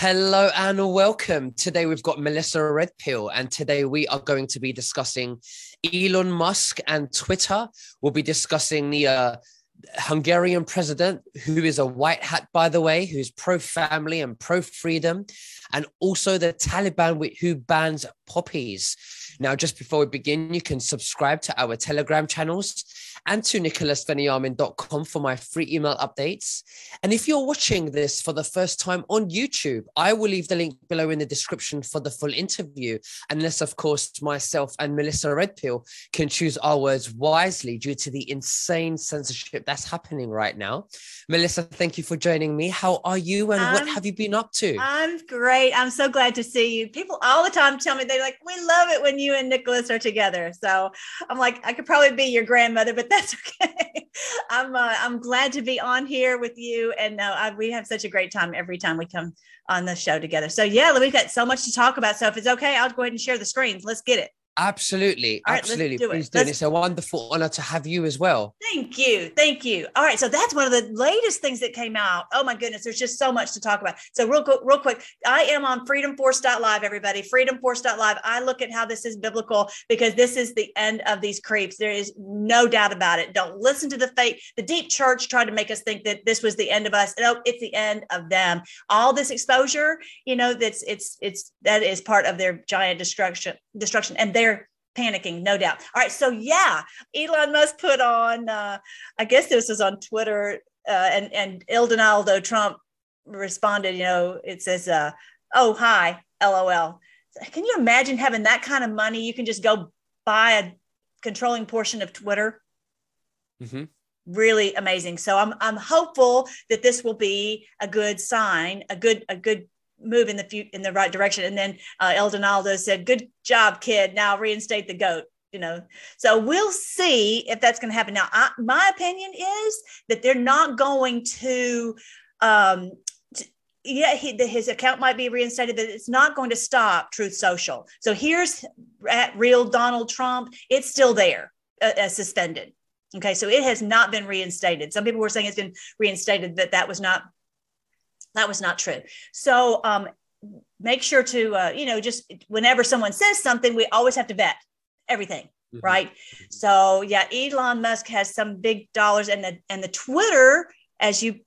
Hello and welcome. Today we've got Melissa Redpill, and today we are going to be discussing Elon Musk and Twitter. We'll be discussing the uh, Hungarian president, who is a white hat, by the way, who's pro family and pro freedom, and also the Taliban, who bans poppies. Now, just before we begin, you can subscribe to our Telegram channels and to nicholasveniamin.com for my free email updates. And if you're watching this for the first time on YouTube, I will leave the link below in the description for the full interview, unless, of course, myself and Melissa Redpill can choose our words wisely due to the insane censorship that's happening right now. Melissa, thank you for joining me. How are you and what have you been up to? I'm great. I'm so glad to see you. People all the time tell me they're like, we love it when you and Nicholas are together. So I'm like, I could probably be your grandmother, but that's okay. I'm uh, I'm glad to be on here with you, and uh, I, we have such a great time every time we come on the show together. So yeah, we've got so much to talk about. So if it's okay, I'll go ahead and share the screens. Let's get it. Absolutely. Right, absolutely. Do Please it. do. It's a wonderful honor to have you as well. Thank you. Thank you. All right. So that's one of the latest things that came out. Oh my goodness. There's just so much to talk about. So real quick, real quick, I am on freedomforce.live, everybody. Freedomforce.live. I look at how this is biblical because this is the end of these creeps. There is no doubt about it. Don't listen to the fake. The deep church tried to make us think that this was the end of us. No, it's the end of them. All this exposure, you know, that's it's it's that is part of their giant destruction, destruction. And they're panicking, no doubt. All right, so yeah, Elon Musk put on, uh, I guess this was on Twitter, uh, and and Il Donaldo Trump responded. You know, it says, uh, "Oh hi, lol." Can you imagine having that kind of money? You can just go buy a controlling portion of Twitter. Mm-hmm. Really amazing. So I'm I'm hopeful that this will be a good sign, a good a good move in the few, in the right direction. And then uh, El Donaldo said, "Good job, kid. Now reinstate the goat." You know, so we'll see if that's going to happen. Now, I, my opinion is that they're not going to. Um, yeah, he, the, his account might be reinstated, but it's not going to stop Truth Social. So here's at real Donald Trump. It's still there, uh, uh, suspended. Okay, so it has not been reinstated. Some people were saying it's been reinstated, but that was not that was not true. So um, make sure to, uh, you know, just whenever someone says something, we always have to vet everything. Mm-hmm. Right. So yeah, Elon Musk has some big dollars and the and the Twitter, as you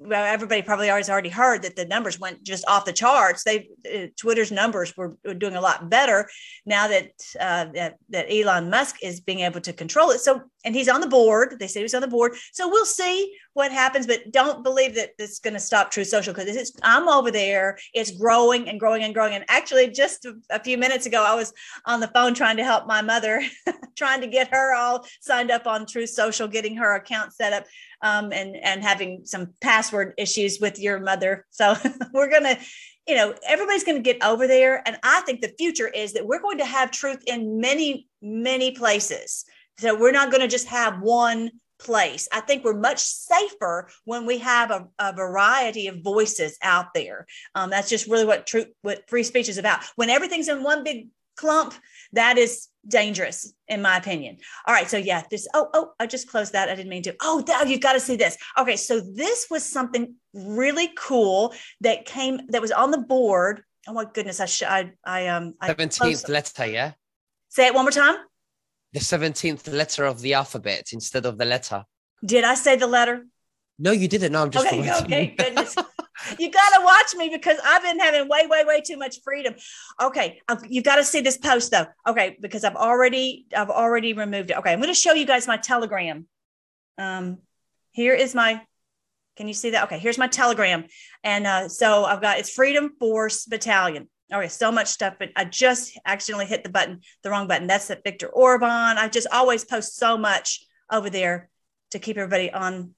well, everybody probably always already heard that the numbers went just off the charts. They uh, Twitter's numbers were, were, doing a lot better now that, uh, that that Elon Musk is being able to control it. So and he's on the board. They say he's on the board. So we'll see what happens. But don't believe that it's going to stop True Social because I'm over there. It's growing and growing and growing. And actually, just a few minutes ago, I was on the phone trying to help my mother, trying to get her all signed up on True Social, getting her account set up um, and and having some password issues with your mother. So we're gonna, you know, everybody's gonna get over there. And I think the future is that we're going to have truth in many many places. So we're not going to just have one place. I think we're much safer when we have a, a variety of voices out there. Um, that's just really what true what free speech is about. When everything's in one big clump, that is dangerous in my opinion. All right, so yeah, this oh oh I just closed that. I didn't mean to. Oh, now you've got to see this. Okay, so this was something really cool that came that was on the board. Oh my goodness, I sh- I I um seventeenth letter, yeah. Say it one more time. The seventeenth letter of the alphabet instead of the letter. Did I say the letter? No, you didn't. No, I'm just okay. Okay, goodness. you got to watch me because I've been having way, way, way too much freedom. Okay, you got to see this post though. Okay, because I've already, I've already removed it. Okay, I'm going to show you guys my Telegram. Um, here is my. Can you see that? Okay, here's my Telegram, and uh, so I've got it's Freedom Force Battalion. Okay, so much stuff, but I just accidentally hit the button, the wrong button. That's the Viktor Orban. I just always post so much over there to keep everybody on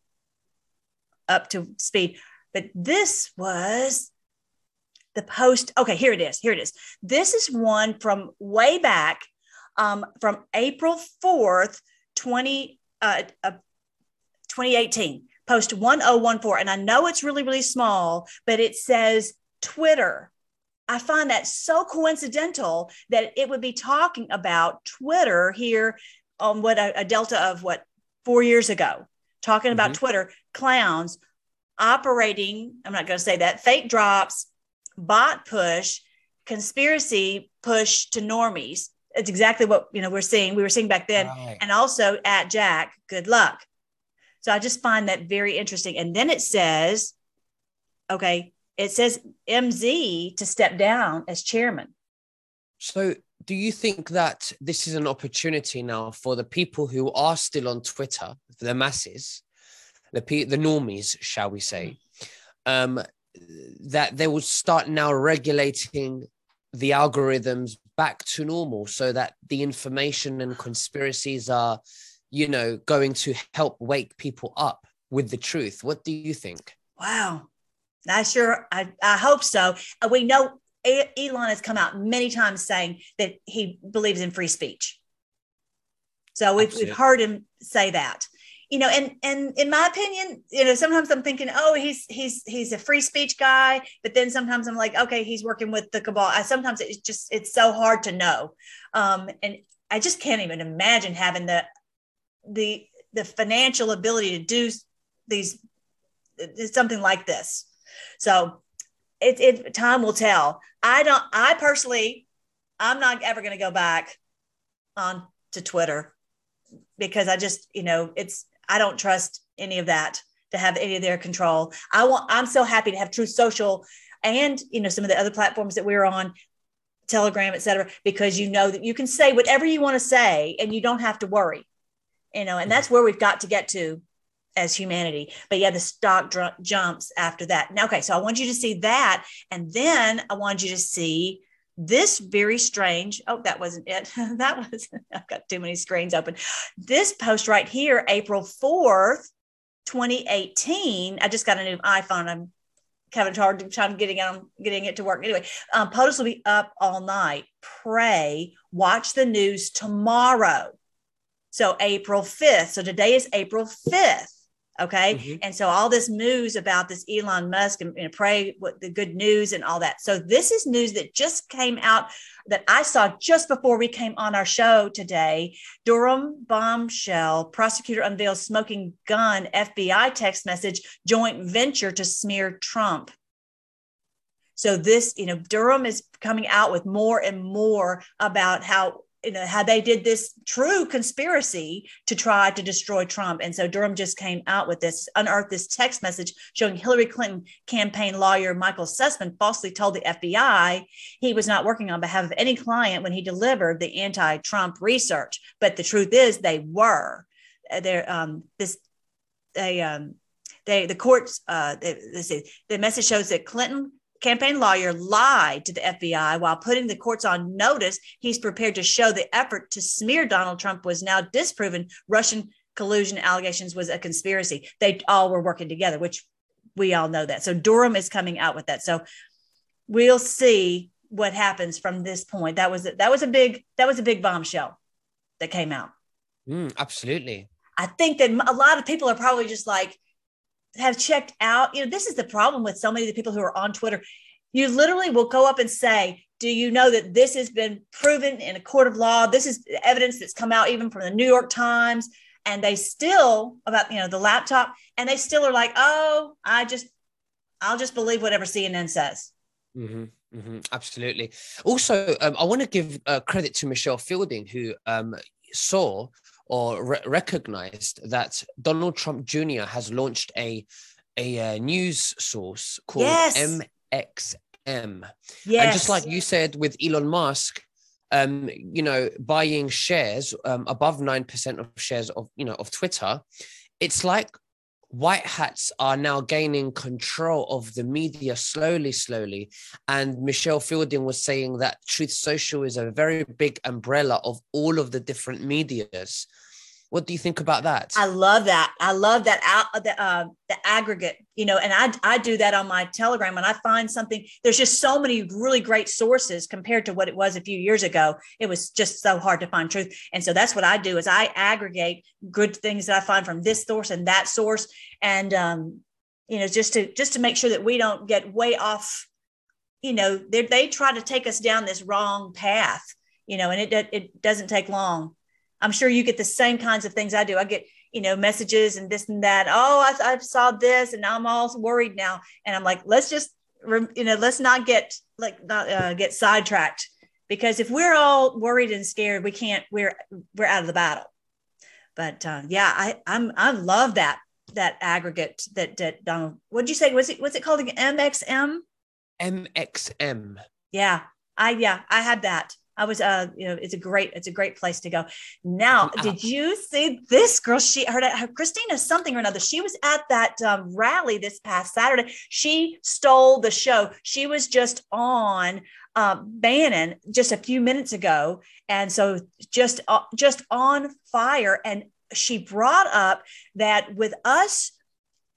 up to speed. But this was the post. Okay, here it is. Here it is. This is one from way back um, from April 4th, 20, uh, uh, 2018, post 1014. And I know it's really, really small, but it says Twitter. I find that so coincidental that it would be talking about Twitter here on what a, a delta of what four years ago, talking about mm-hmm. Twitter clowns operating, I'm not going to say that, fake drops bot push, conspiracy push to normies. It's exactly what you know we're seeing. We were seeing back then, Right. and also at Jack. Good luck. So I just find that very interesting. And then it says, okay, it says MZ to step down as chairman. So, do you think that this is an opportunity now for the people who are still on Twitter, for the masses, the pe- the normies, shall we say, um, that they will start now regulating the algorithms back to normal, so that the information and conspiracies are, you know, going to help wake people up with the truth. What do you think? Wow. I sure, I, I hope so. Uh, We know Elon has come out many times saying that he believes in free speech. So we've, we've heard him say that. You know, and and in my opinion, you know, sometimes I'm thinking, oh, he's he's he's a free speech guy, but then sometimes I'm like, okay, he's working with the cabal. I sometimes it's just it's so hard to know, um, and I just can't even imagine having the the the financial ability to do these something like this. So it, it time will tell. I don't I personally I'm not ever going to go back on to Twitter because I just, you know, it's I don't trust any of that to have any of their control. I want I'm so happy to have True Social and, you know, some of the other platforms that we're on Telegram, et cetera, because you know that you can say whatever you want to say and you don't have to worry, you know, and mm-hmm. that's where we've got to get to as humanity. But yeah, the stock jumps after that. Now, okay, so I want you to see that. And then I want you to see this very strange. Oh, that wasn't it. that was, I've got too many screens open. This post right here, April 4th, 2018. I just got a new iPhone. I'm having a hard time getting it, getting it to work. Anyway, um, POTUS will be up all night. Pray, watch the news tomorrow. So April 5th. So today is April 5th. Okay. Mhm. And so all this news about this Elon Musk and, and pray what the good news and all that. So this is news that just came out that I saw just before we came on our show today. Durham bombshell prosecutor unveils smoking gun FBI text message joint venture to smear Trump. So this, you know, Durham is coming out with more and more about how you know how they did this true conspiracy to try to destroy Trump. And so Durham just came out with this, unearthed this text message showing Hillary Clinton campaign lawyer Michael Sussmann falsely told the FBI he was not working on behalf of any client when he delivered the anti-Trump research. But the truth is, they were. Uh, There, um, this, they, um, they, the courts. Uh, they, see. The message shows that Clinton campaign lawyer lied to the FBI while putting the courts on notice he's prepared to show the effort to smear Donald Trump was now disproven. Russian collusion allegations was a conspiracy. They all were working together, which we all know that. So Durham is coming out with that. So we'll see what happens from this point. That was that was a big that was a big bombshell that came out. Mm, absolutely. I think that a lot of people are probably just like have checked out. You know, this is the problem with so many of the people who are on Twitter. You literally will go up and say, Do you know that this has been proven in a court of law? This is evidence that's come out even from the New York Times. And they still, about, you know, the laptop, and they still are like, Oh, I just, I'll just believe whatever CNN says. hmm hmm absolutely. Also, um, I want to give uh, credit to Michelle Fielding, who um, saw or re- recognized that Donald Trump Jr. has launched a a uh, news source called Yes. MXM. Yes. And just like you said with Elon Musk, um, you know, buying shares um, above nine percent of shares of you know of Twitter, it's like white hats are now gaining control of the media slowly, slowly. And Michelle Fielding was saying that Truth Social is a very big umbrella of all of the different medias. What do you think about that? I love that. I love that out the uh, the aggregate, you know, and I I do that on my Telegram when I find something. There's just so many really great sources compared to what it was a few years ago. It was just so hard to find truth, and so that's what I do is I aggregate good things that I find from this source and that source, and um, you know, just to just to make sure that we don't get way off. You know, they they try to take us down this wrong path. You know, and it it doesn't take long. I'm sure you get the same kinds of things I do. I get, you know, messages and this and that. Oh, I, I saw this and I'm all worried now. And I'm like, let's just you know, let's not get like not uh, get sidetracked because if we're all worried and scared, we can't. We're we're out of the battle. But uh, yeah, I I'm I love that that aggregate that that Donald. What did you say? Was it was it called the MXM? MXM. Yeah, I yeah I had that. I was uh you know it's a great it's a great place to go. Now, did you see this girl? She heard her Christina something or another. She was at that um, rally this past Saturday. She stole the show. She was just on uh, Bannon just a few minutes ago, and so just uh, just on fire. And she brought up that with us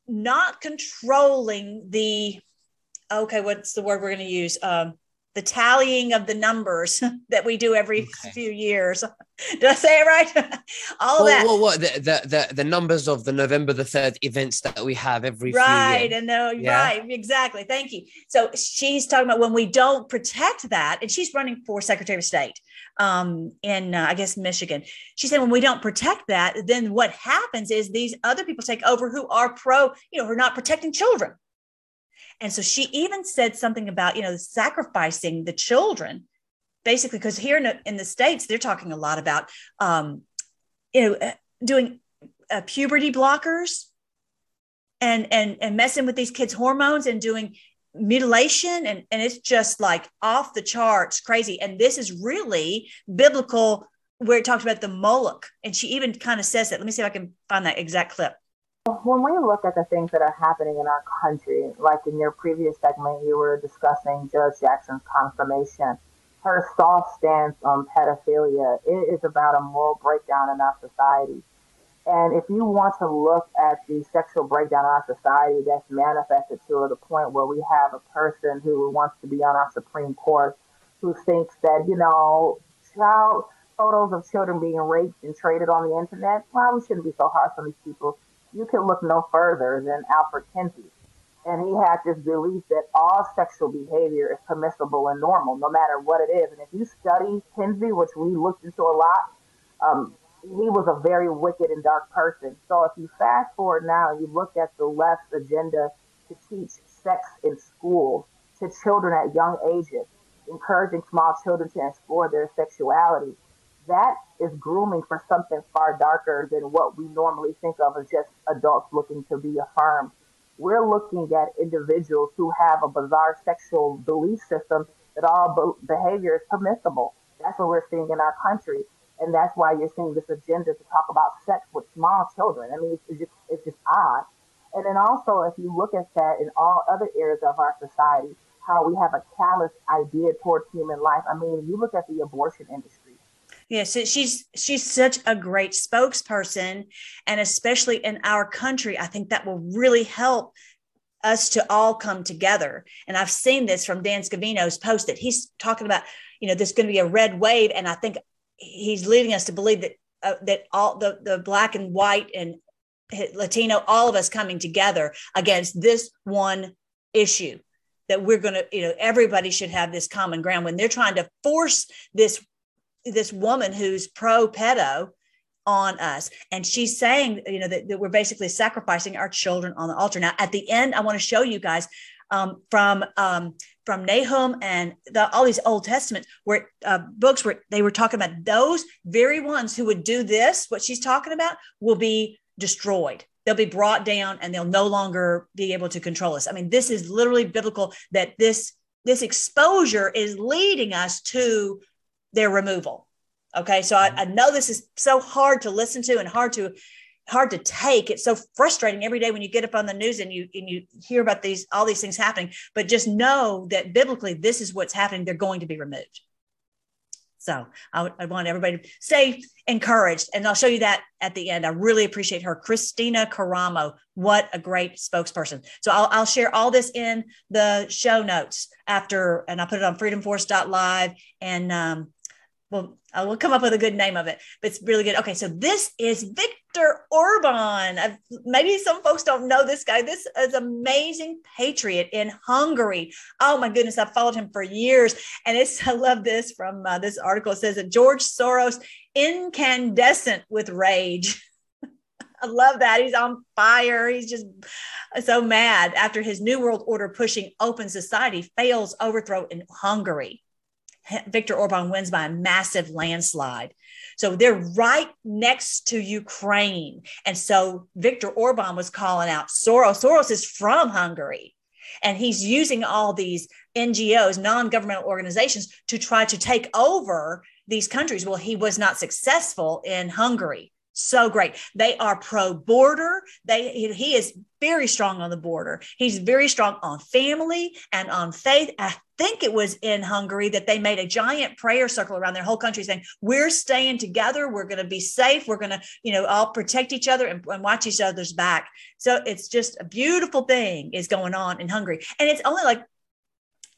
not controlling the okay, what's the word we're going to use? Um, the tallying of the numbers that we do every okay. few years. Did I say it right? All well, that. Well, what the, the, the the numbers of the November the third events that we have every right, and no, yeah? right, exactly. Thank you. So she's talking about when we don't protect that, and she's running for Secretary of State um, in uh, I guess Michigan. She said when we don't protect that, then what happens is these other people take over who are pro, you know, who are not protecting children and so she even said something about, you know, sacrificing the children, basically, because here in the, in the States, they're talking a lot about, um, you know, uh, doing uh, puberty blockers and, and, and messing with these kids' hormones and doing mutilation. And, and it's just like off the charts crazy. And this is really biblical where it talks about the Moloch. And she even kind of says that. Let me see if I can find that exact clip. When we look at the things that are happening in our country, like in your previous segment, you were discussing Judge Jackson's confirmation. Her soft stance on pedophilia it is about a moral breakdown in our society. And if you want to look at the sexual breakdown in our society that's manifested to the point where we have a person who wants to be on our Supreme Court who thinks that, you know, child photos of children being raped and traded on the internet, well, we shouldn't be so harsh on these people you can look no further than Alfred Kinsey. And he had this belief that all sexual behavior is permissible and normal, no matter what it is. And if you study Kinsey, which we looked into a lot, um, he was a very wicked and dark person. So if you fast forward now and you look at the left's agenda to teach sex in school to children at young ages, encouraging small children to explore their sexuality, that is grooming for something far darker than what we normally think of as just adults looking to be affirmed. We're looking at individuals who have a bizarre sexual belief system that all behavior is permissible. That's what we're seeing in our country. And that's why you're seeing this agenda to talk about sex with small children. I mean, it's, just, it's just odd. And then also, if you look at that in all other areas of our society, how we have a callous idea towards human life. I mean, you look at the abortion industry yeah, so she's she's such a great spokesperson, and especially in our country, I think that will really help us to all come together. And I've seen this from Dan Scavino's post that he's talking about, you know, there's going to be a red wave, and I think he's leading us to believe that uh, that all the the black and white and Latino, all of us coming together against this one issue that we're going to, you know, everybody should have this common ground when they're trying to force this this woman who's pro pedo on us. And she's saying you know that, that, we're basically sacrificing our children on the altar. Now at the end i want to show you guys um, from um, from nahum and the, all these old Testament where uh, books where they were talking about those very ones who would do this what she's talking about will be destroyed. They'll be brought down and they'll no longer be able to control us. I mean this is literally biblical that this this exposure is leading us to their removal. Okay. So I, I know this is so hard to listen to and hard to hard to take. It's so frustrating every day when you get up on the news and you and you hear about these all these things happening. But just know that biblically, this is what's happening. They're going to be removed. So I, I want everybody to stay encouraged, and I'll show you that at the end. I really appreciate her, Kristina Karamo. What a great spokesperson. So I'll, I'll share all this in the show notes after, and I'll put it on freedomforce.live and um, well, I will come up with a good name of it, but it's really good. Okay, so this is Viktor Orban. I've, maybe some folks don't know this guy. This is amazing patriot in Hungary. Oh my goodness, I've followed him for years, and it's I love this from uh, this article. It says that George Soros incandescent with rage. I love that. He's on fire. He's just so mad after his New World Order pushing open society fails overthrow in Hungary. Viktor Orban wins by a massive landslide. So they're right next to Ukraine. And so Viktor Orban was calling out Soros. Soros is from Hungary. And he's using all these NGOs, non governmental organizations, to try to take over these countries. Well, he was not successful in Hungary so great. They are pro border. They he is very strong on the border. He's very strong on family and on faith. Think it was in Hungary that they made a giant prayer circle around their whole country saying, "We're staying together. We're going to be safe. We're going to, you know, all protect each other and, and watch each other's back." So it's just a beautiful thing is going on in Hungary, and it's only like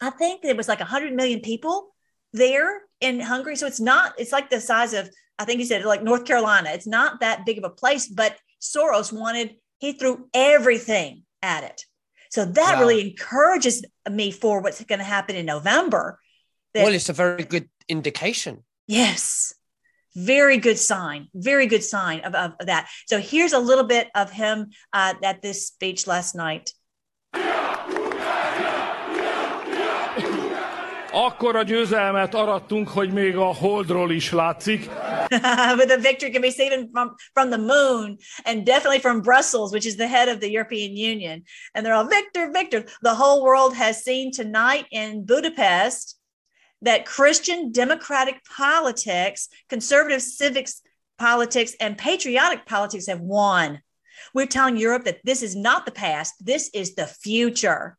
I think it was like 100 million people there in Hungary. So it's not. It's like the size of I think he said like North Carolina. It's not that big of a place, but Soros wanted, he threw everything at it. So that wow. really encourages me for what's going to happen in November. Well, it's a very good indication. Yes. Very good sign. Very good sign of, of that. So here's a little bit of him uh, at this speech last night. Akkora győzelmet arattunk, hogy még a holdról is látszik. but the victory can be seen from, from the moon and definitely from Brussels, which is the head of the European Union. And they're all victor, victor. The whole world has seen tonight in Budapest that Christian democratic politics, conservative civics politics, and patriotic politics have won. We're telling Europe that this is not the past, this is the future.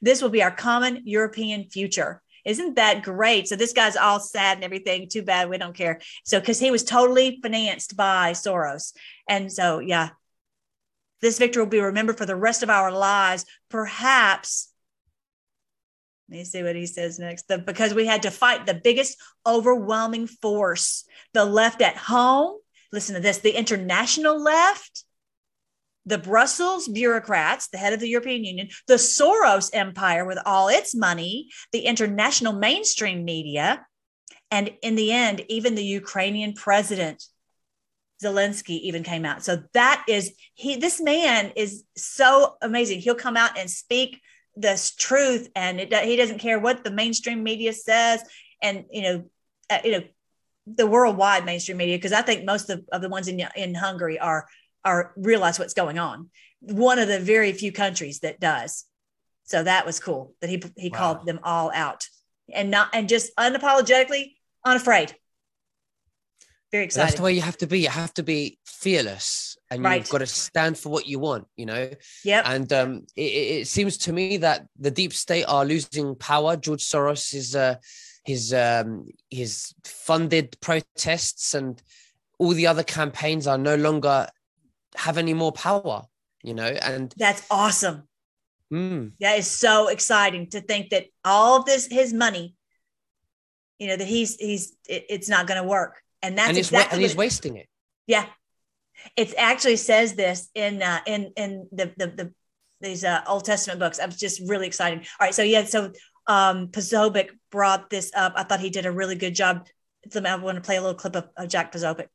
This will be our common European future. Isn't that great? So this guy's all sad and everything. Too bad we don't care. So because he was totally financed by Soros. And so yeah, this victory will be remembered for the rest of our lives. Perhaps let me see what he says next. The, because we had to fight the biggest overwhelming force, the left at home. Listen to this the international left, the Brussels bureaucrats, the head of the European Union, the Soros empire with all its money, the international mainstream media, and in the end, even the Ukrainian president, Zelensky, even came out. So that is he. This man is so amazing. He'll come out and speak this truth, and it, he doesn't care what the mainstream media says, and you know, uh, you know, the worldwide mainstream media. Because I think most of, of the ones in in Hungary are are realize what's going on. One of the very few countries that does. So that was cool that he he wow. called them all out and not and just unapologetically unafraid. Very excited. That's the way you have to be. You have to be fearless, and right. you've got to stand for what you want. You know. Yeah. And um, it, it, seems to me that the deep state are losing power. George Soros is uh, his um, his funded protests and all the other campaigns are no longer have any more power, you know, and that's awesome. Mm. That is so exciting to think that all of this, his money, you know, that he's, he's, it, it's not going to work. And that's and, exactly and he's wasting it. Yeah. It actually says this in, uh, in, in the, the, the, these uh, Old Testament books. I'm just really excited. All right. So yeah. So um, Posobiec brought this up. I thought he did a really good job. I want to play a little clip of, of Jack Posobiec.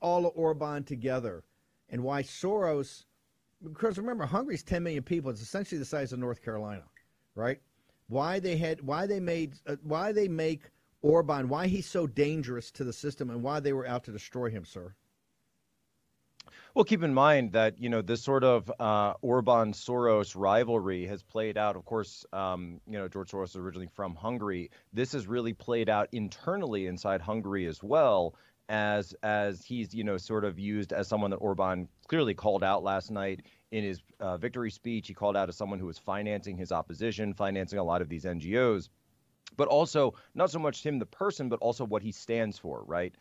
All of Orban together and why Soros, because remember, Hungary's 10 million people. It's essentially the size of North Carolina, right? Why they had, why they made, uh, why they make Orban, why he's so dangerous to the system, and why they were out to destroy him, sir. Well, keep in mind that you know this sort of uh, Orban Soros rivalry has played out. Of course, um, you know George Soros is originally from Hungary. This has really played out internally inside Hungary as well as as he's you know sort of used as someone that Orban clearly called out last night in his uh, victory speech. He called out as someone who was financing his opposition, financing a lot of these NGOs, but also not so much him the person, but also what he stands for, right?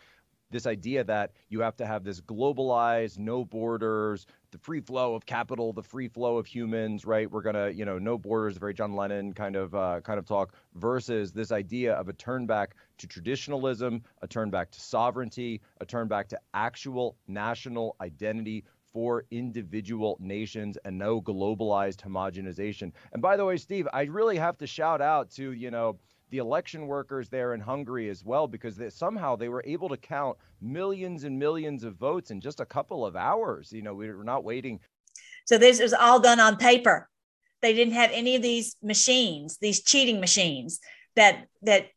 This idea that you have to have this globalized, no borders, the free flow of capital, the free flow of humans, right? We're gonna, you know, no borders, very John Lennon kind of uh, kind of talk, versus this idea of a turn back to traditionalism, a turn back to sovereignty, a turn back to actual national identity for individual nations and no globalized homogenization. And by the way, Steve, I really have to shout out to, you know, the election workers there in Hungary as well, because they, somehow they were able to count millions and millions of votes in just a couple of hours. You know, we were not waiting. So this was all done on paper. They didn't have any of these machines, these cheating machines that that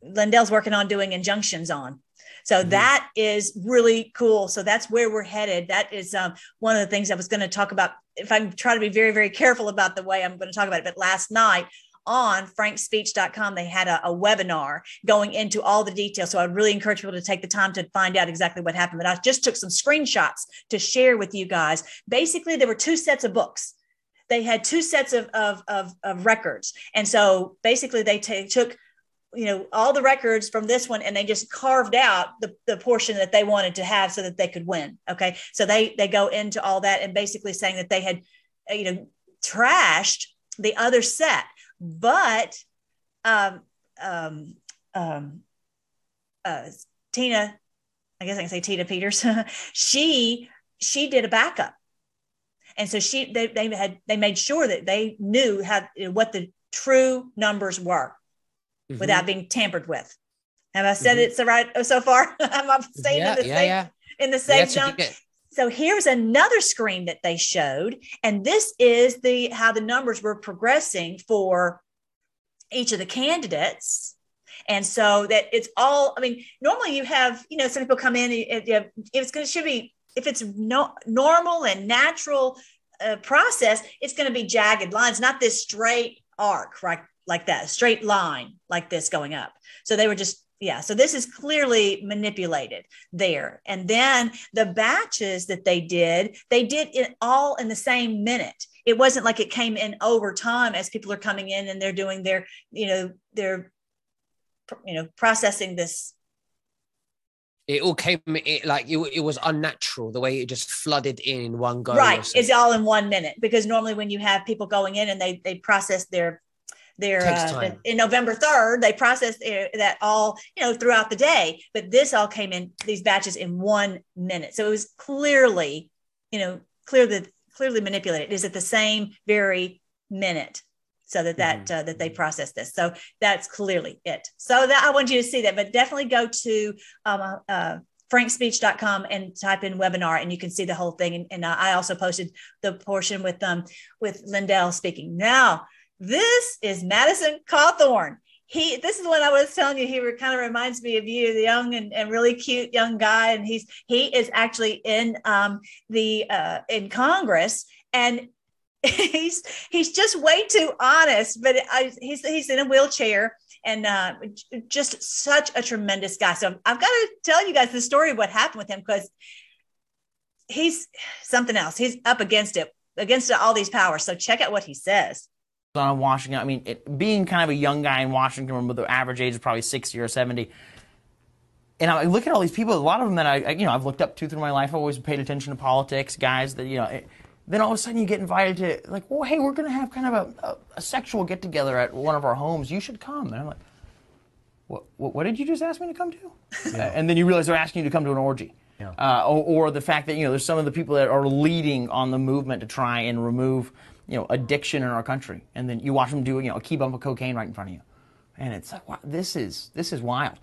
Lindell's working on doing injunctions on. So mm-hmm. that is really cool. So that's where we're headed. That is um, one of the things I was going to talk about. If I'm trying to be very, very careful about the way I'm going to talk about it, but last night on frankspeech.com, they had a, a, webinar going into all the details. So I really encourage people to take the time to find out exactly what happened. But I just took some screenshots to share with you guys. Basically, there were two sets of books. They had two sets of, of, of, of records. And so basically, they t- took you know all the records from this one and they just carved out the, the portion that they wanted to have so that they could win okay so they they go into all that and basically saying that they had you know trashed the other set but um um um uh tina i guess i can say tina peters she she did a backup and so she they, they had they made sure that they knew how what the true numbers were mm-hmm. without being tampered with. Have I said mm-hmm. it's the right so far? I'm staying yeah, in the yeah, same yeah. in the same zone. So here's another screen that they showed, and this is the how the numbers were progressing for each of the candidates. And so that it's all, I mean, normally you have, you know, some people come in, if it's going to should be, if it's no, normal and natural uh, process, it's going to be jagged lines, not this straight arc, right? like that, straight line like this going up. So they were just yeah so this is clearly manipulated there. And then the batches that they did they did it all in the same minute. It wasn't like it came in over time as people are coming in and they're doing their you know they're you know processing this. It all came it, like it, it was unnatural the way it just flooded in in one go right it's all in one minute because normally when you have people going in and they they process their their uh, in November 3rd, they processed that all, you know, throughout the day. But this all came in these batches in one minute. So it was clearly, you know, clearly clearly manipulated. Is at the same very minute so that that mm-hmm. uh, that they process this. So that's clearly it. So that I want you to see that, but definitely go to um, uh, uh frankspeech.com and type in webinar and you can see the whole thing. And, and I also posted the portion with um with Lindell speaking. Now this is Madison Cawthorn. He, this is what I was telling you. He kind of reminds me of you, the young and, and really cute young guy. And he's he is actually in um, the uh, in Congress, and he's he's just way too honest. But I, he's he's in a wheelchair, and uh, just such a tremendous guy. So I've got to tell you guys the story of what happened with him because he's something else. He's up against it, against all these powers. So check out what he says on Washington. I mean, it, being kind of a young guy in Washington, with the average age is probably 60 or 70. And I look at all these people, a lot of them that I, you know, I've looked up to through my life. I've always paid attention to politics, guys that, you know, it, then all of a sudden you get invited to, like, well, hey, we're going to have kind of a, a, a sexual get together at one of our homes. You should come. And I'm like, what, what, what did you just ask me to come to? Yeah. and then you realize they're asking you to come to an orgy. Yeah. Uh, or, or, the fact that you know there's some of the people that are leading on the movement to try and remove you know, addiction in our country. And then you watch them do, you know, a key bump of cocaine right in front of you. And it's like, wow, this is, this is wild.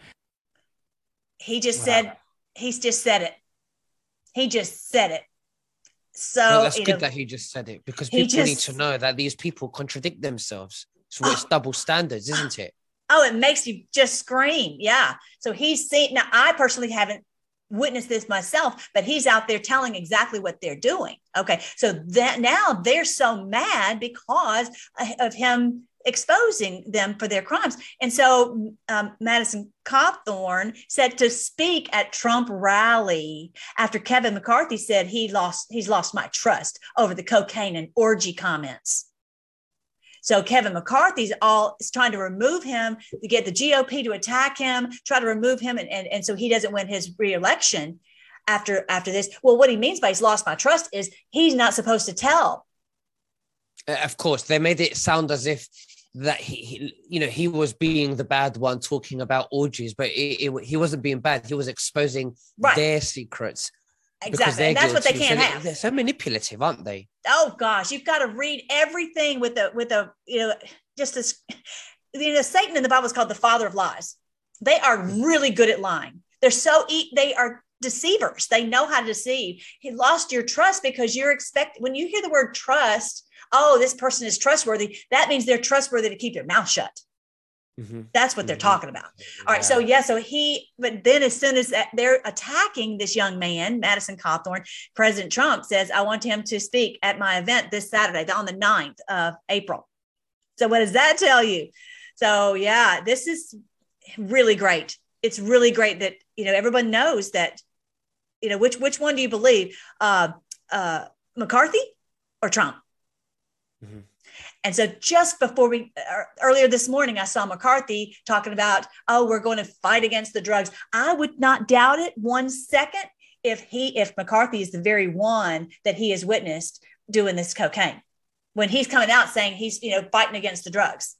He just wow. said, he's just said it. He just said it. So no, that's good know, that he just said it because people just, need to know that these people contradict themselves. So it's oh. double standards, isn't it? Oh, it makes you just scream. Yeah. So he's seen now I personally haven't witnessed this myself, but he's out there telling exactly what they're doing. Okay. So that now they're so mad because of him exposing them for their crimes. And so um, Madison Cawthorn said to speak at Trump rally after Kevin McCarthy said he lost he's lost my trust over the cocaine and orgy comments. So Kevin McCarthy's all is trying to remove him to get the GOP to attack him, try to remove him, and, and, and so he doesn't win his reelection after after this. Well, what he means by he's lost my trust is he's not supposed to tell. Uh, of course, they made it sound as if that he, he, you know he was being the bad one talking about orgies but it, it, he wasn't being bad he was exposing right. their secrets Exactly. And that's what they can't so have. They're so manipulative, aren't they? Oh gosh, you've got to read everything with a with a you know just as you know, Satan in the Bible is called the father of lies. They are hmm. really good at lying. They're so they are deceivers. They know how to deceive. He lost your trust because you're expect when you hear the word trust, oh, this person is trustworthy. That means they're trustworthy to keep their mouth shut. Mm-hmm. That's what they're mm-hmm. talking about. All right. So, yeah. So he, but then as soon as that, they're attacking this young man, Madison Cawthorn, President Trump says, I want him to speak at my event this Saturday on the 9th of April. So, what does that tell you? So, yeah, this is really great. It's really great that, you know, everyone knows that, you know, which, which one do you believe? Uh, uh, McCarthy or Trump? Mm-hmm. And so just before we uh, earlier this morning, I saw McCarthy talking about, oh, we're going to fight against the drugs. I would not doubt it one second if he if McCarthy is the very one that he has witnessed doing this cocaine. When he's coming out saying he's you know fighting against the drugs.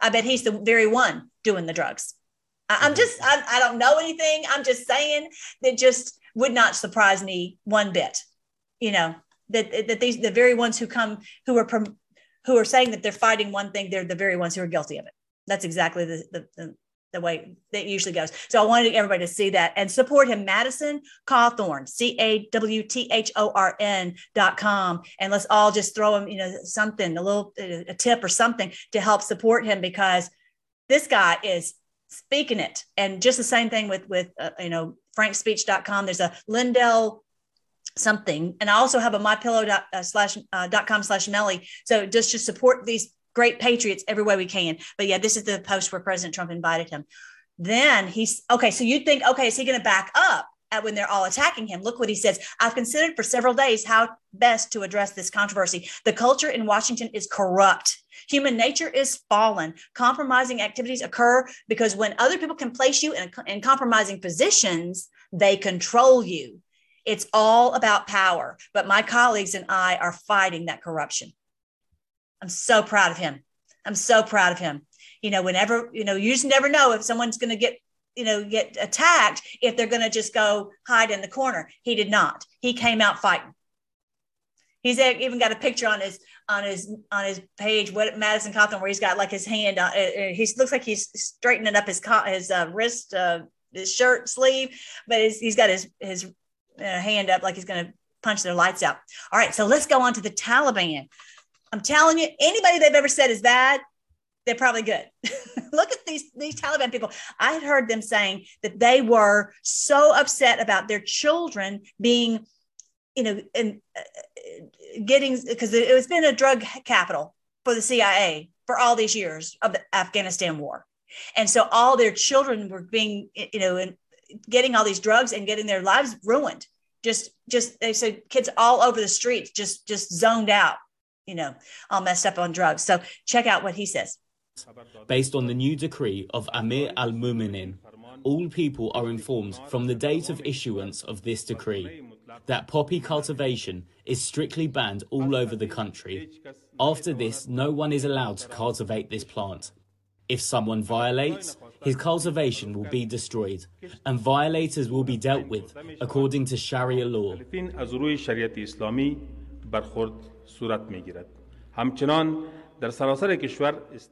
I bet he's the very one doing the drugs. I, am just I, I don't know anything. I'm just saying that just would not surprise me one bit. You know, that that these the very ones who come who are who are saying that they're fighting one thing, they're the very ones who are guilty of it. That's exactly the, the, the, the way that usually goes. So I wanted everybody to see that and support him. Madison Cawthorn, C A W T H O R N dot com. And let's all just throw him, you know, something, a little a tip or something to help support him because this guy is speaking it. And just the same thing with, with, uh, you know, frankspeech.com. There's a Lindell something. And I also have a mypillow uh, slash, uh, dot com slash Melly. So just to support these great patriots every way we can. But yeah, this is the post where President Trump invited him. Then he's okay. So you'd think, okay, is he going to back up when they're all attacking him? Look what he says. I've considered for several days how best to address this controversy. The culture in Washington is corrupt. Human nature is fallen. Compromising activities occur because when other people can place you in, in compromising positions, they control you. It's all about power. But my colleagues and I are fighting that corruption. I'm so proud of him. I'm so proud of him. You know, whenever, you know, you just never know if someone's going to get, you know, get attacked, if they're going to just go hide in the corner. He did not. He came out fighting. He's even got a picture on his on his on his page, what Madison Cawthorn, where he's got like his hand. Uh, uh he looks like he's straightening up his his uh, wrist, uh, his shirt sleeve, but he's got his his uh, hand up like he's going to punch their lights out. All right, so let's go on to the Taliban. I'm telling you, anybody they've ever said is bad, they're probably good. Look at these these Taliban people. I had heard them saying that they were so upset about their children being, you know, and uh, getting because it, has been a drug capital for the CIA for all these years of the Afghanistan war, and so all their children were being, you know, in, getting all these drugs and getting their lives ruined. Just, just they said kids all over the streets, just, just zoned out, you know, all messed up on drugs. So check out what he says. Based on the new decree of Amir al Muminin, all people are informed from the date of issuance of this decree that poppy cultivation is strictly banned all over the country. After this, no one is allowed to cultivate this plant. If someone violates, his cultivation will be destroyed, and violators will be dealt with according to Sharia law.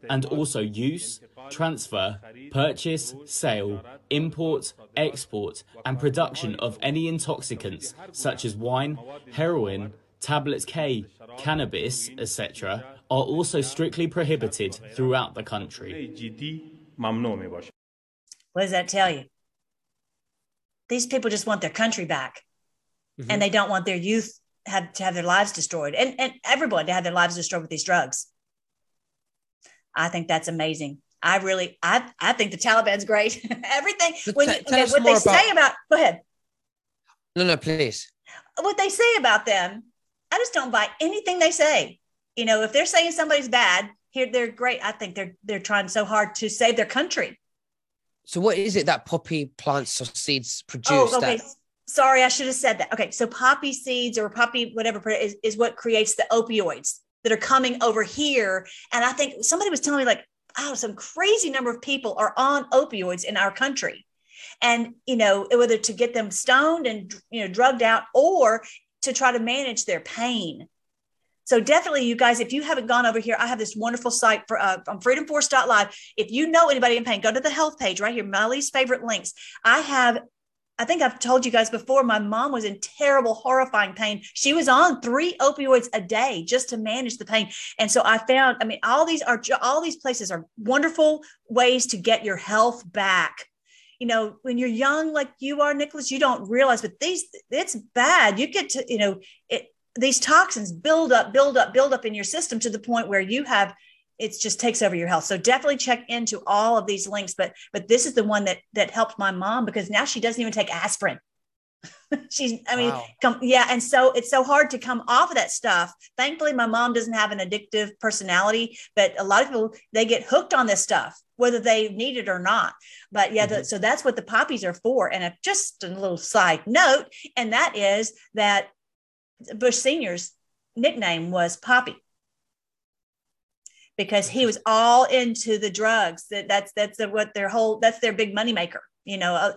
And also use, transfer, purchase, sale, import, export, and production of any intoxicants such as wine, heroin, tablets K, cannabis, etc., are also strictly prohibited throughout the country. What does that tell you? These people just want their country back mm-hmm. and they don't want their youth have to have their lives destroyed and, and everyone to have their lives destroyed with these drugs. I think that's amazing. I really, I, I think the Taliban's great. Everything, when you, okay, what they about... say about, go ahead. No, no, please. What they say about them, I just don't buy anything they say. You know, if they're saying somebody's bad, here they're great. I think they're they're trying so hard to save their country. So what is it that poppy plants or seeds produce? Oh, okay. That- Sorry, I should have said that. Okay, so poppy seeds or poppy whatever is, is what creates the opioids that are coming over here. And I think somebody was telling me like, oh, some crazy number of people are on opioids in our country. And, you know, whether to get them stoned and, you know, drugged out or to try to manage their pain So definitely, you guys, if you haven't gone over here, I have this wonderful site for uh, on freedomforce.live. If you know anybody in pain, go to the health page right here. Melly's favorite links. I have I think I've told you guys before, my mom was in terrible, horrifying pain. She was on three opioids a day just to manage the pain. And so I found, I mean, all these are all these places are wonderful ways to get your health back. You know, when you're young, like you are, Nicholas, you don't realize, but these it's bad. You get to, you know, it these toxins build up, build up, build up in your system to the point where you have it just takes over your health. So definitely check into all of these links. But but this is the one that that helped my mom because now she doesn't even take aspirin. She's, I mean, wow. come, yeah. And so it's so hard to come off of that stuff. Thankfully, my mom doesn't have an addictive personality, but a lot of people, they get hooked on this stuff, whether they need it or not. But yeah, mm-hmm. the, so that's what the poppies are for. And a, just a little side note, and that is that Bush Sr.'s nickname was Poppy because he was all into the drugs. That that's that's what their whole that's their big money maker. You know, uh,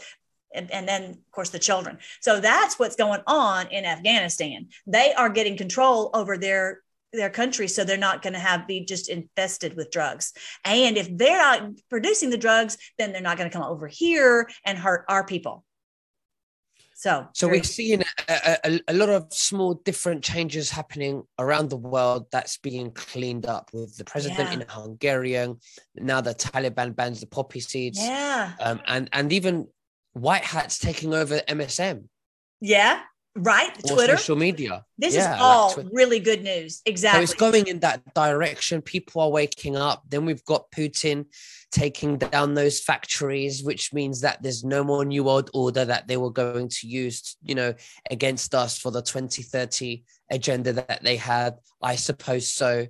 and, and, then of course the children. So that's what's going on in Afghanistan. They are getting control over their their country, so they're not going to have be just infested with drugs. And if they're not producing the drugs, then they're not going to come over here and hurt our people. So, so we're seeing a, a, a, lot of small different changes happening around the world that's being cleaned up with the president yeah. in Hungarian. Now the Taliban bans the poppy seeds. Yeah. Um, and, and even white hats taking over MSM. Yeah right? Twitter? social media. This yeah, is all like really good news. Exactly so it's going in that direction. People are waking up. Then we've got putin taking down those factories which means that there's no more new world order that they were going to use you know against us for the 2030 agenda that they had. I suppose so.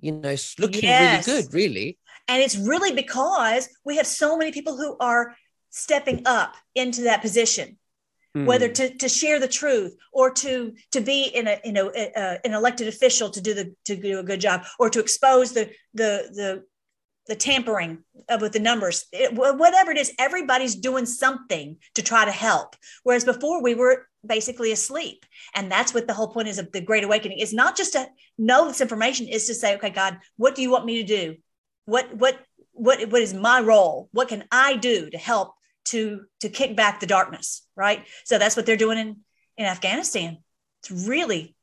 You know it's looking yes. really good really. And it's really because we have so many people who are stepping up into that position whether hmm. to, to share the truth or to to be in a you know a, a, an elected official to do the to do a good job or to expose the the the the tampering with the numbers. It, whatever it is everybody's doing something to try to help. Whereas before we were basically asleep. And that's what the whole point is of the great awakening. Is not just to know this information is to say okay god what do you want me to do? What what what what is my role? What can i do to help to to kick back the darkness right so that's what they're doing in in afghanistan it's really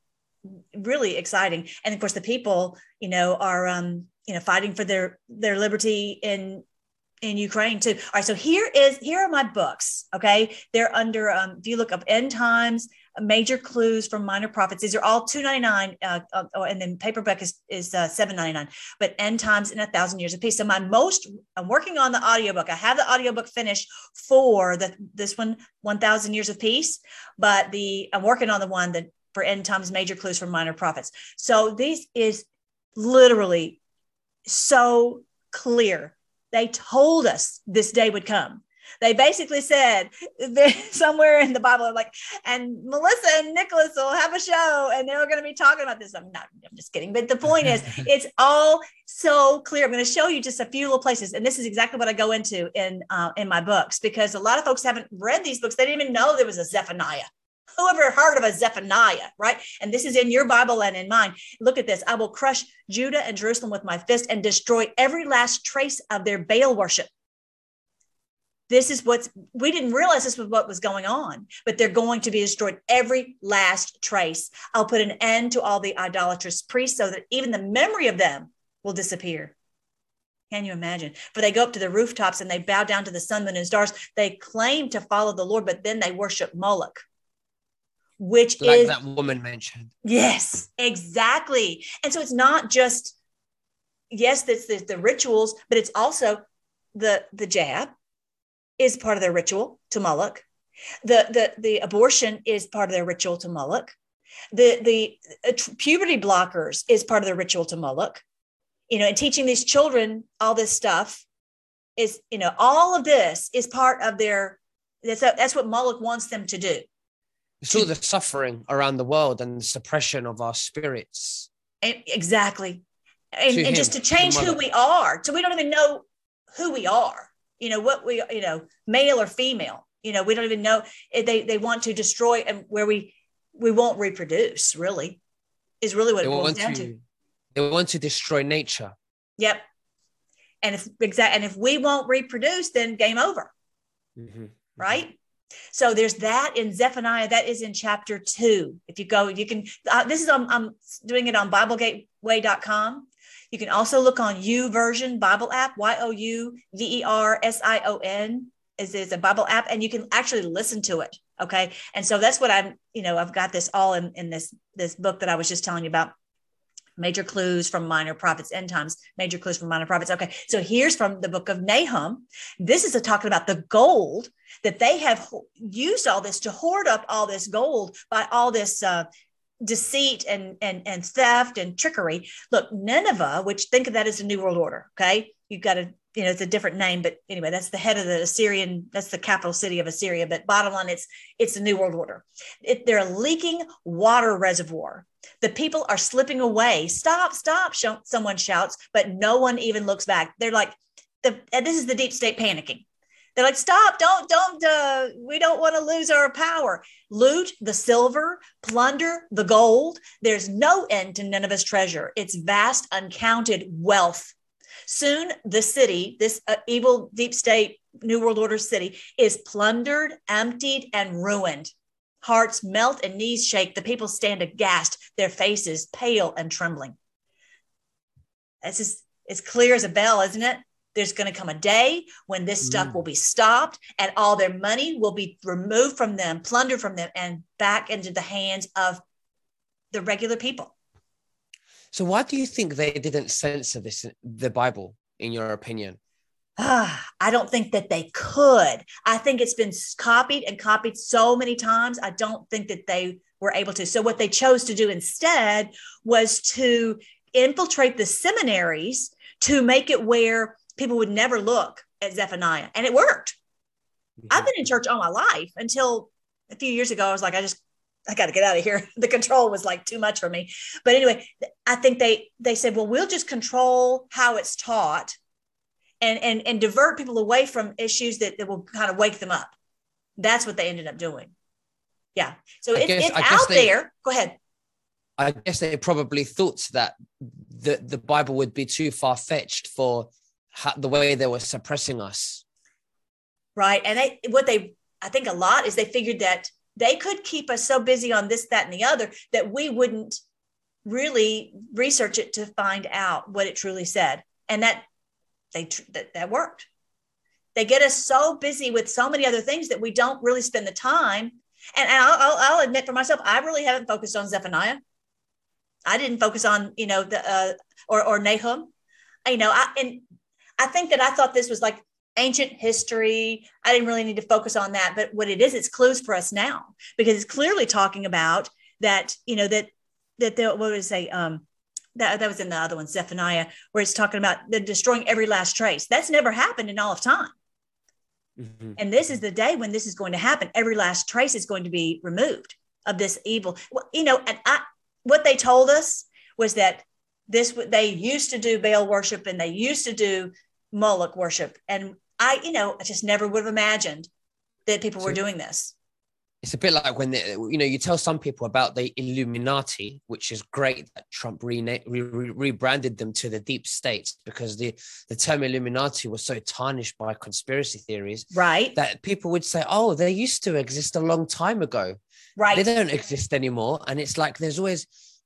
really exciting and of course the people you know are um you know fighting for their their liberty in in Ukraine too. All right, so here is here are my books. Okay, they're under. Um, if you look up end times, major clues from minor prophets. These are all two ninety nine, uh, uh, oh, and then paperback is is uh, seven ninety nine. But end times in a thousand years of peace. So my most, I'm working on the audiobook. I have the audiobook finished for the this one, one thousand years of peace. But the I'm working on the one that for end times, major clues from minor prophets. So this is literally so clear. They told us this day would come they basically said somewhere in the Bible, like, and Melissa and Nicholas will have a show and they're going to be talking about this. I'm not, I'm just kidding. But the point is, it's all so clear. I'm going to show you just a few little places. And this is exactly what I go into in, uh, in my books, because a lot of folks haven't read these books. They didn't even know there was a Zephaniah. Whoever heard of a Zephaniah, right? And this is in your Bible and in mine. Look at this. I will crush Judah and Jerusalem with my fist and destroy every last trace of their Baal worship this is what's we didn't realize this was what was going on but they're going to be destroyed. Every last trace. I'll put an end to all the idolatrous priests so that even the memory of them will disappear. Can you imagine? For they go up to the rooftops and they bow down to the sun moon and stars. They claim to follow the lord but then they worship moloch which like is that woman mentioned. Yes exactly. And so it's not just yes that's the, the rituals but it's also the the jab is part of their ritual to Moloch. The, the, the abortion is part of their ritual to Moloch. The, the uh, puberty blockers is part of their ritual to Moloch. You know, and teaching these children all this stuff is, you know, all of this is part of their, that's, that's what Moloch wants them to do. It's all the suffering around the world and the suppression of our spirits. And, exactly. And, and him, just to change who we are. So we don't even know who we are you know what we you know male or female you know we don't even know they they want to destroy and where we we won't reproduce really is really what They it boils want down to, to. they want to destroy nature. Yep. And if exact and if we won't reproduce, then game over, Mhm. right? So there's that in Zephaniah. That is in chapter two. If you go, you can. Uh, this is on. I'm doing it on BibleGateway.com. You can also look on YouVersion Bible app. Y O U V E R S I O N is is a Bible app, and you can actually listen to it. Okay, and so that's what I'm. You know, I've got this all in in this this book that I was just telling you about major clues from minor prophets end times major clues from minor prophets okay so here's from the book of nahum this is a talking about the gold that they have used all this to hoard up all this gold by all this uh, deceit and, and and theft and trickery look nineveh which think of that as the new world order okay you've got to you know it's a different name but anyway that's the head of the assyrian that's the capital city of assyria but bottom line it's it's the new world order it, they're a leaking water reservoir the people are slipping away. Stop, stop, sh- someone shouts, but no one even looks back. They're like, the, this is the deep state panicking. They're like, stop, don't, don't, uh, we don't want to lose our power. Loot the silver, plunder the gold. There's no end to Nineveh's treasure, its vast, uncounted wealth. Soon the city, this uh, evil deep state New World Order city, is plundered, emptied, and ruined. Hearts melt and knees shake. The people stand aghast, their faces pale and trembling. It's just as clear as a bell, isn't it? There's going to come a day when this stuff will be stopped and all their money will be removed from them, plundered from them, and back into the hands of the regular people. So why do you think they didn't censor this the Bible, in your opinion? Ah, I don't think that they could. I think it's been copied and copied so many times. I don't think that they were able to. So, what they chose to do instead was to infiltrate the seminaries to make it where people would never look at Zephaniah. And it worked. I've been in church all my life until a few years ago. I was like, I just, I got to get out of here. The control was like too much for me. But anyway, I think they they said, well, we'll just control how it's taught and and and divert people away from issues that, that will kind of wake them up. That's what they ended up doing. Yeah. So it, guess- it's out they- there. Go ahead. I guess they probably thought that the the Bible would be too far fetched for ha- the way they were suppressing us. Right. And they what they I think a lot is they figured that they could keep us so busy on this, that, and the other that we wouldn't really research it to find out what it truly said. And that they that, that worked. They get us so busy with so many other things that we don't really spend the time. And, and I'll, I'll, I'll admit for myself, I really haven't focused on Zephaniah. I didn't focus on, you know, the uh, or or Nahum. You know, I and I think that I thought this was like ancient history. I didn't really need to focus on that, but what it is, it's clues for us now because it's clearly talking about that. You know that that the, what was say um that that was in the other one Zephaniah where it's talking about the destroying every last trace. That's never happened in all of time. And this is the day when this is going to happen. Every last trace is going to be removed of this evil. Well, you know, and I, what they told us was that this they used to do Baal worship and they used to do Moloch worship, and I, you know, I just never would have imagined that people were doing this. It's a bit like when they, you know you tell some people about the Illuminati, which is great that Trump re- re- rebranded them to the deep state because the the term Illuminati was so tarnished by conspiracy theories Right, that people would say, "Oh, they used to exist a long time ago. right. They don't exist anymore." And it's like there's always,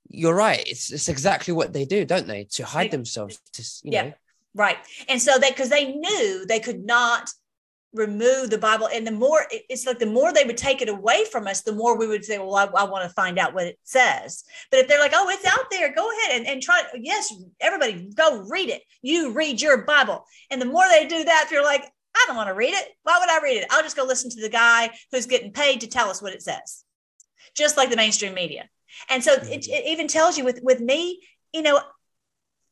you're right. It's it's exactly what they do, don't they? To hide themselves. To you Yeah. know. Right. And so they, because they knew they could not remove the Bible. And the more, it's like the more they would take it away from us, the more we would say, well, I, I want to find out what it says. But if they're like, oh, it's out there, go ahead and, and try. Yes, everybody go read it. You read your Bible. And the more they do that, if you're like, I don't want to read it. Why would I read it? I'll just go listen to the guy who's getting paid to tell us what it says, just like the mainstream media. And so it, mm-hmm. it even tells you with, with me, you know,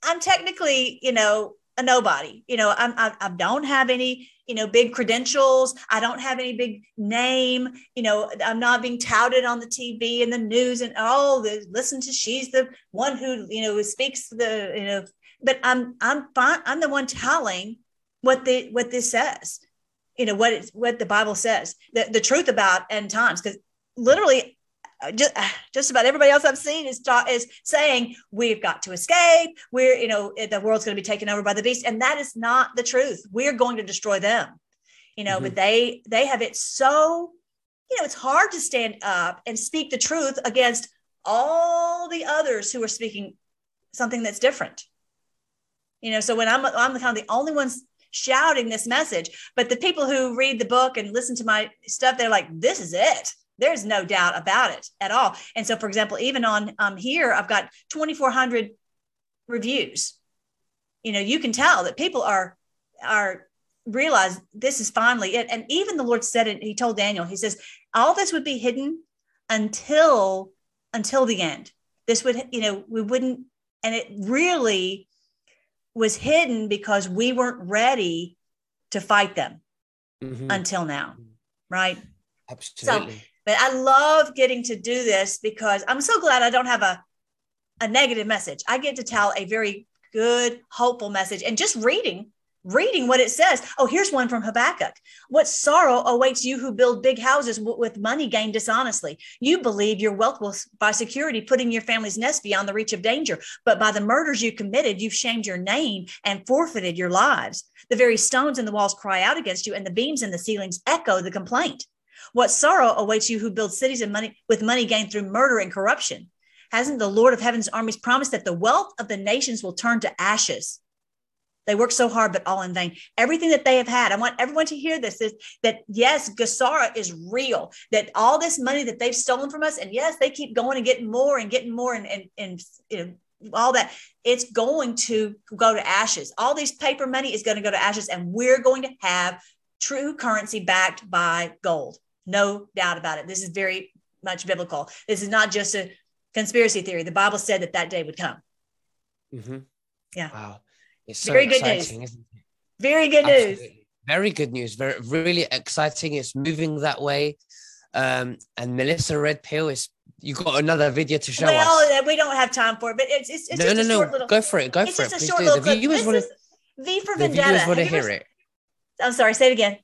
I'm technically, you know, a nobody. You know, I'm, I, I don't have any, you know, big credentials. I don't have any big name. You know, I'm not being touted on the TV and the news and oh, the, listen to she's the one who you know speaks the you know. But I'm I'm fine. I'm the one telling what the what this says. You know what it's what the Bible says. The the truth about end times because literally just, uh, just about everybody else I've seen is ta- is saying we've got to escape. We're you know the world's going to be taken over by the beast, and that is not the truth. We're going to destroy them. You know, Mhm. but they they have it so you know it's hard to stand up and speak the truth against all the others who are speaking something that's different. You know, so when I'm I'm kind of the only ones shouting this message, but the people who read the book and listen to my stuff, they're like, "This is it." There's no doubt about it at all. And so, for example, even on um, here, I've got 2,400 reviews. You know, you can tell that people are are realize this is finally it. And even the Lord said it. He told Daniel, He says, all this would be hidden until until the end. This would, you know, we wouldn't, and it really was hidden because we weren't ready to fight them Mhm. until now, right? Absolutely. But I love getting to do this because I'm so glad I don't have a a negative message. I get to tell a very good, hopeful message, and just reading. Reading what it says. Oh, here's one from Habakkuk. What sorrow awaits you who build big houses w- with money gained dishonestly? You believe your wealth will, by security, putting your family's nest beyond the reach of danger. But by the murders you committed, you've shamed your name and forfeited your lives. The very stones in the walls cry out against you, and the beams in the ceilings echo the complaint. What sorrow awaits you who build cities and money with money gained through murder and corruption? Hasn't the Lord of Heaven's armies promised that the wealth of the nations will turn to ashes? They work so hard, but all in vain. Everything that they have had, I want everyone to hear this is that yes, GESARA is real, that all this money that they've stolen from us, and yes, they keep going and getting more and getting more and, and, and you know, all that, it's going to go to ashes. All these paper money is going to go to ashes, and we're going to have true currency backed by gold. No doubt about it. This is very much biblical. This is not just a conspiracy theory. The Bible said that that day would come. Mhm. Yeah. Wow. It's so Very good news. Very good news. Very good news. Very really exciting. It's moving that way. Um, and Melissa Red Pill is you got another video to show well, us. we don't have time for it, but it's it's, it's no, just no, a no. short little. Go for it. Go for it. just a Please short do. little The clip. viewers want to. V for The Vendetta. viewers want to hear it. I'm sorry. Say it again.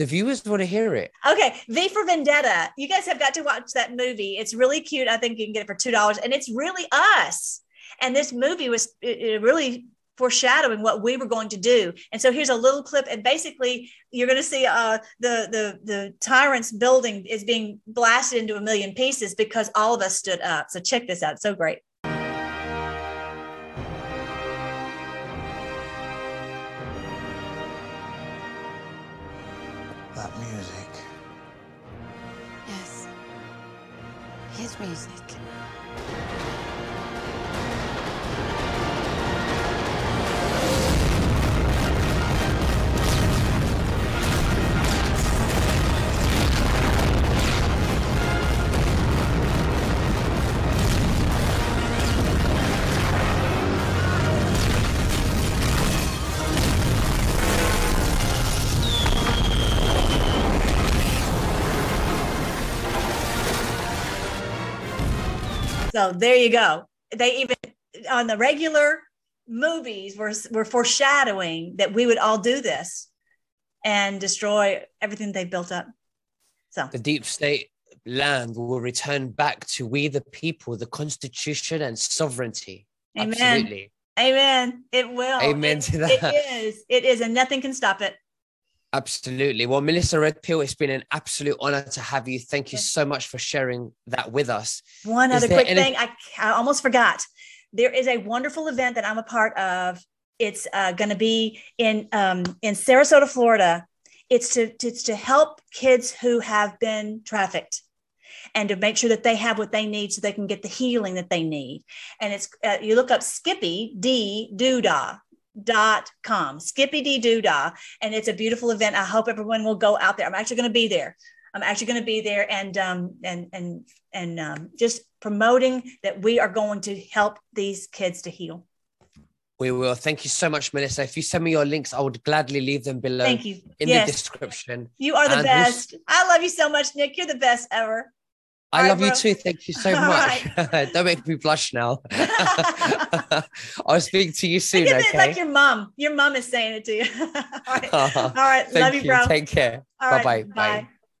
The viewers want to hear it. Okay, V for Vendetta. You guys have got to watch that movie. It's really cute. I think you can get it for two dollars, and it's really us. And this movie was really foreshadowing what we were going to do. And so here's a little clip, and basically you're going to see uh, the the the tyrant's building is being blasted into a million pieces because all of us stood up. So check this out. It's so great. So there you go. They even on the regular movies were were foreshadowing that we would all do this and destroy everything they built up. So The deep state land will return back to we the people, the constitution and sovereignty. Amen. Absolutely. Amen. It will. Amen It- to that. It is. It is, and nothing can stop it. Absolutely. Well, Melissa Red Pill, it's been an absolute honor to have you. Thank you so much for sharing that with us. One Is other quick any- thing, I, I almost forgot. There is a wonderful event that I'm a part of. It's uh, going to be in um, in Sarasota, Florida. It's to it's to help kids who have been trafficked, and to make sure that they have what they need so they can get the healing that they need. And it's uh, you look up Skippy D Doodah dot com skippy d doodah and it's a beautiful event. I hope everyone will go out there. I'm actually going to be there. I'm actually going to be there and um and and and um, just promoting that we are going to help these kids to heal. We will. Thank you so much, Melissa. If you send me your links, I would gladly leave them below thank you. in yes. the description. you are the And we'll best. I love you so much nick. You're the best ever I right, love you too. Thank you so All much. Don't make me blush now. I'll speak to you soon, okay? like your mom your mom is saying it to you all right, All right. Love you bro Take care. All right, Bye-bye. Bye. bye.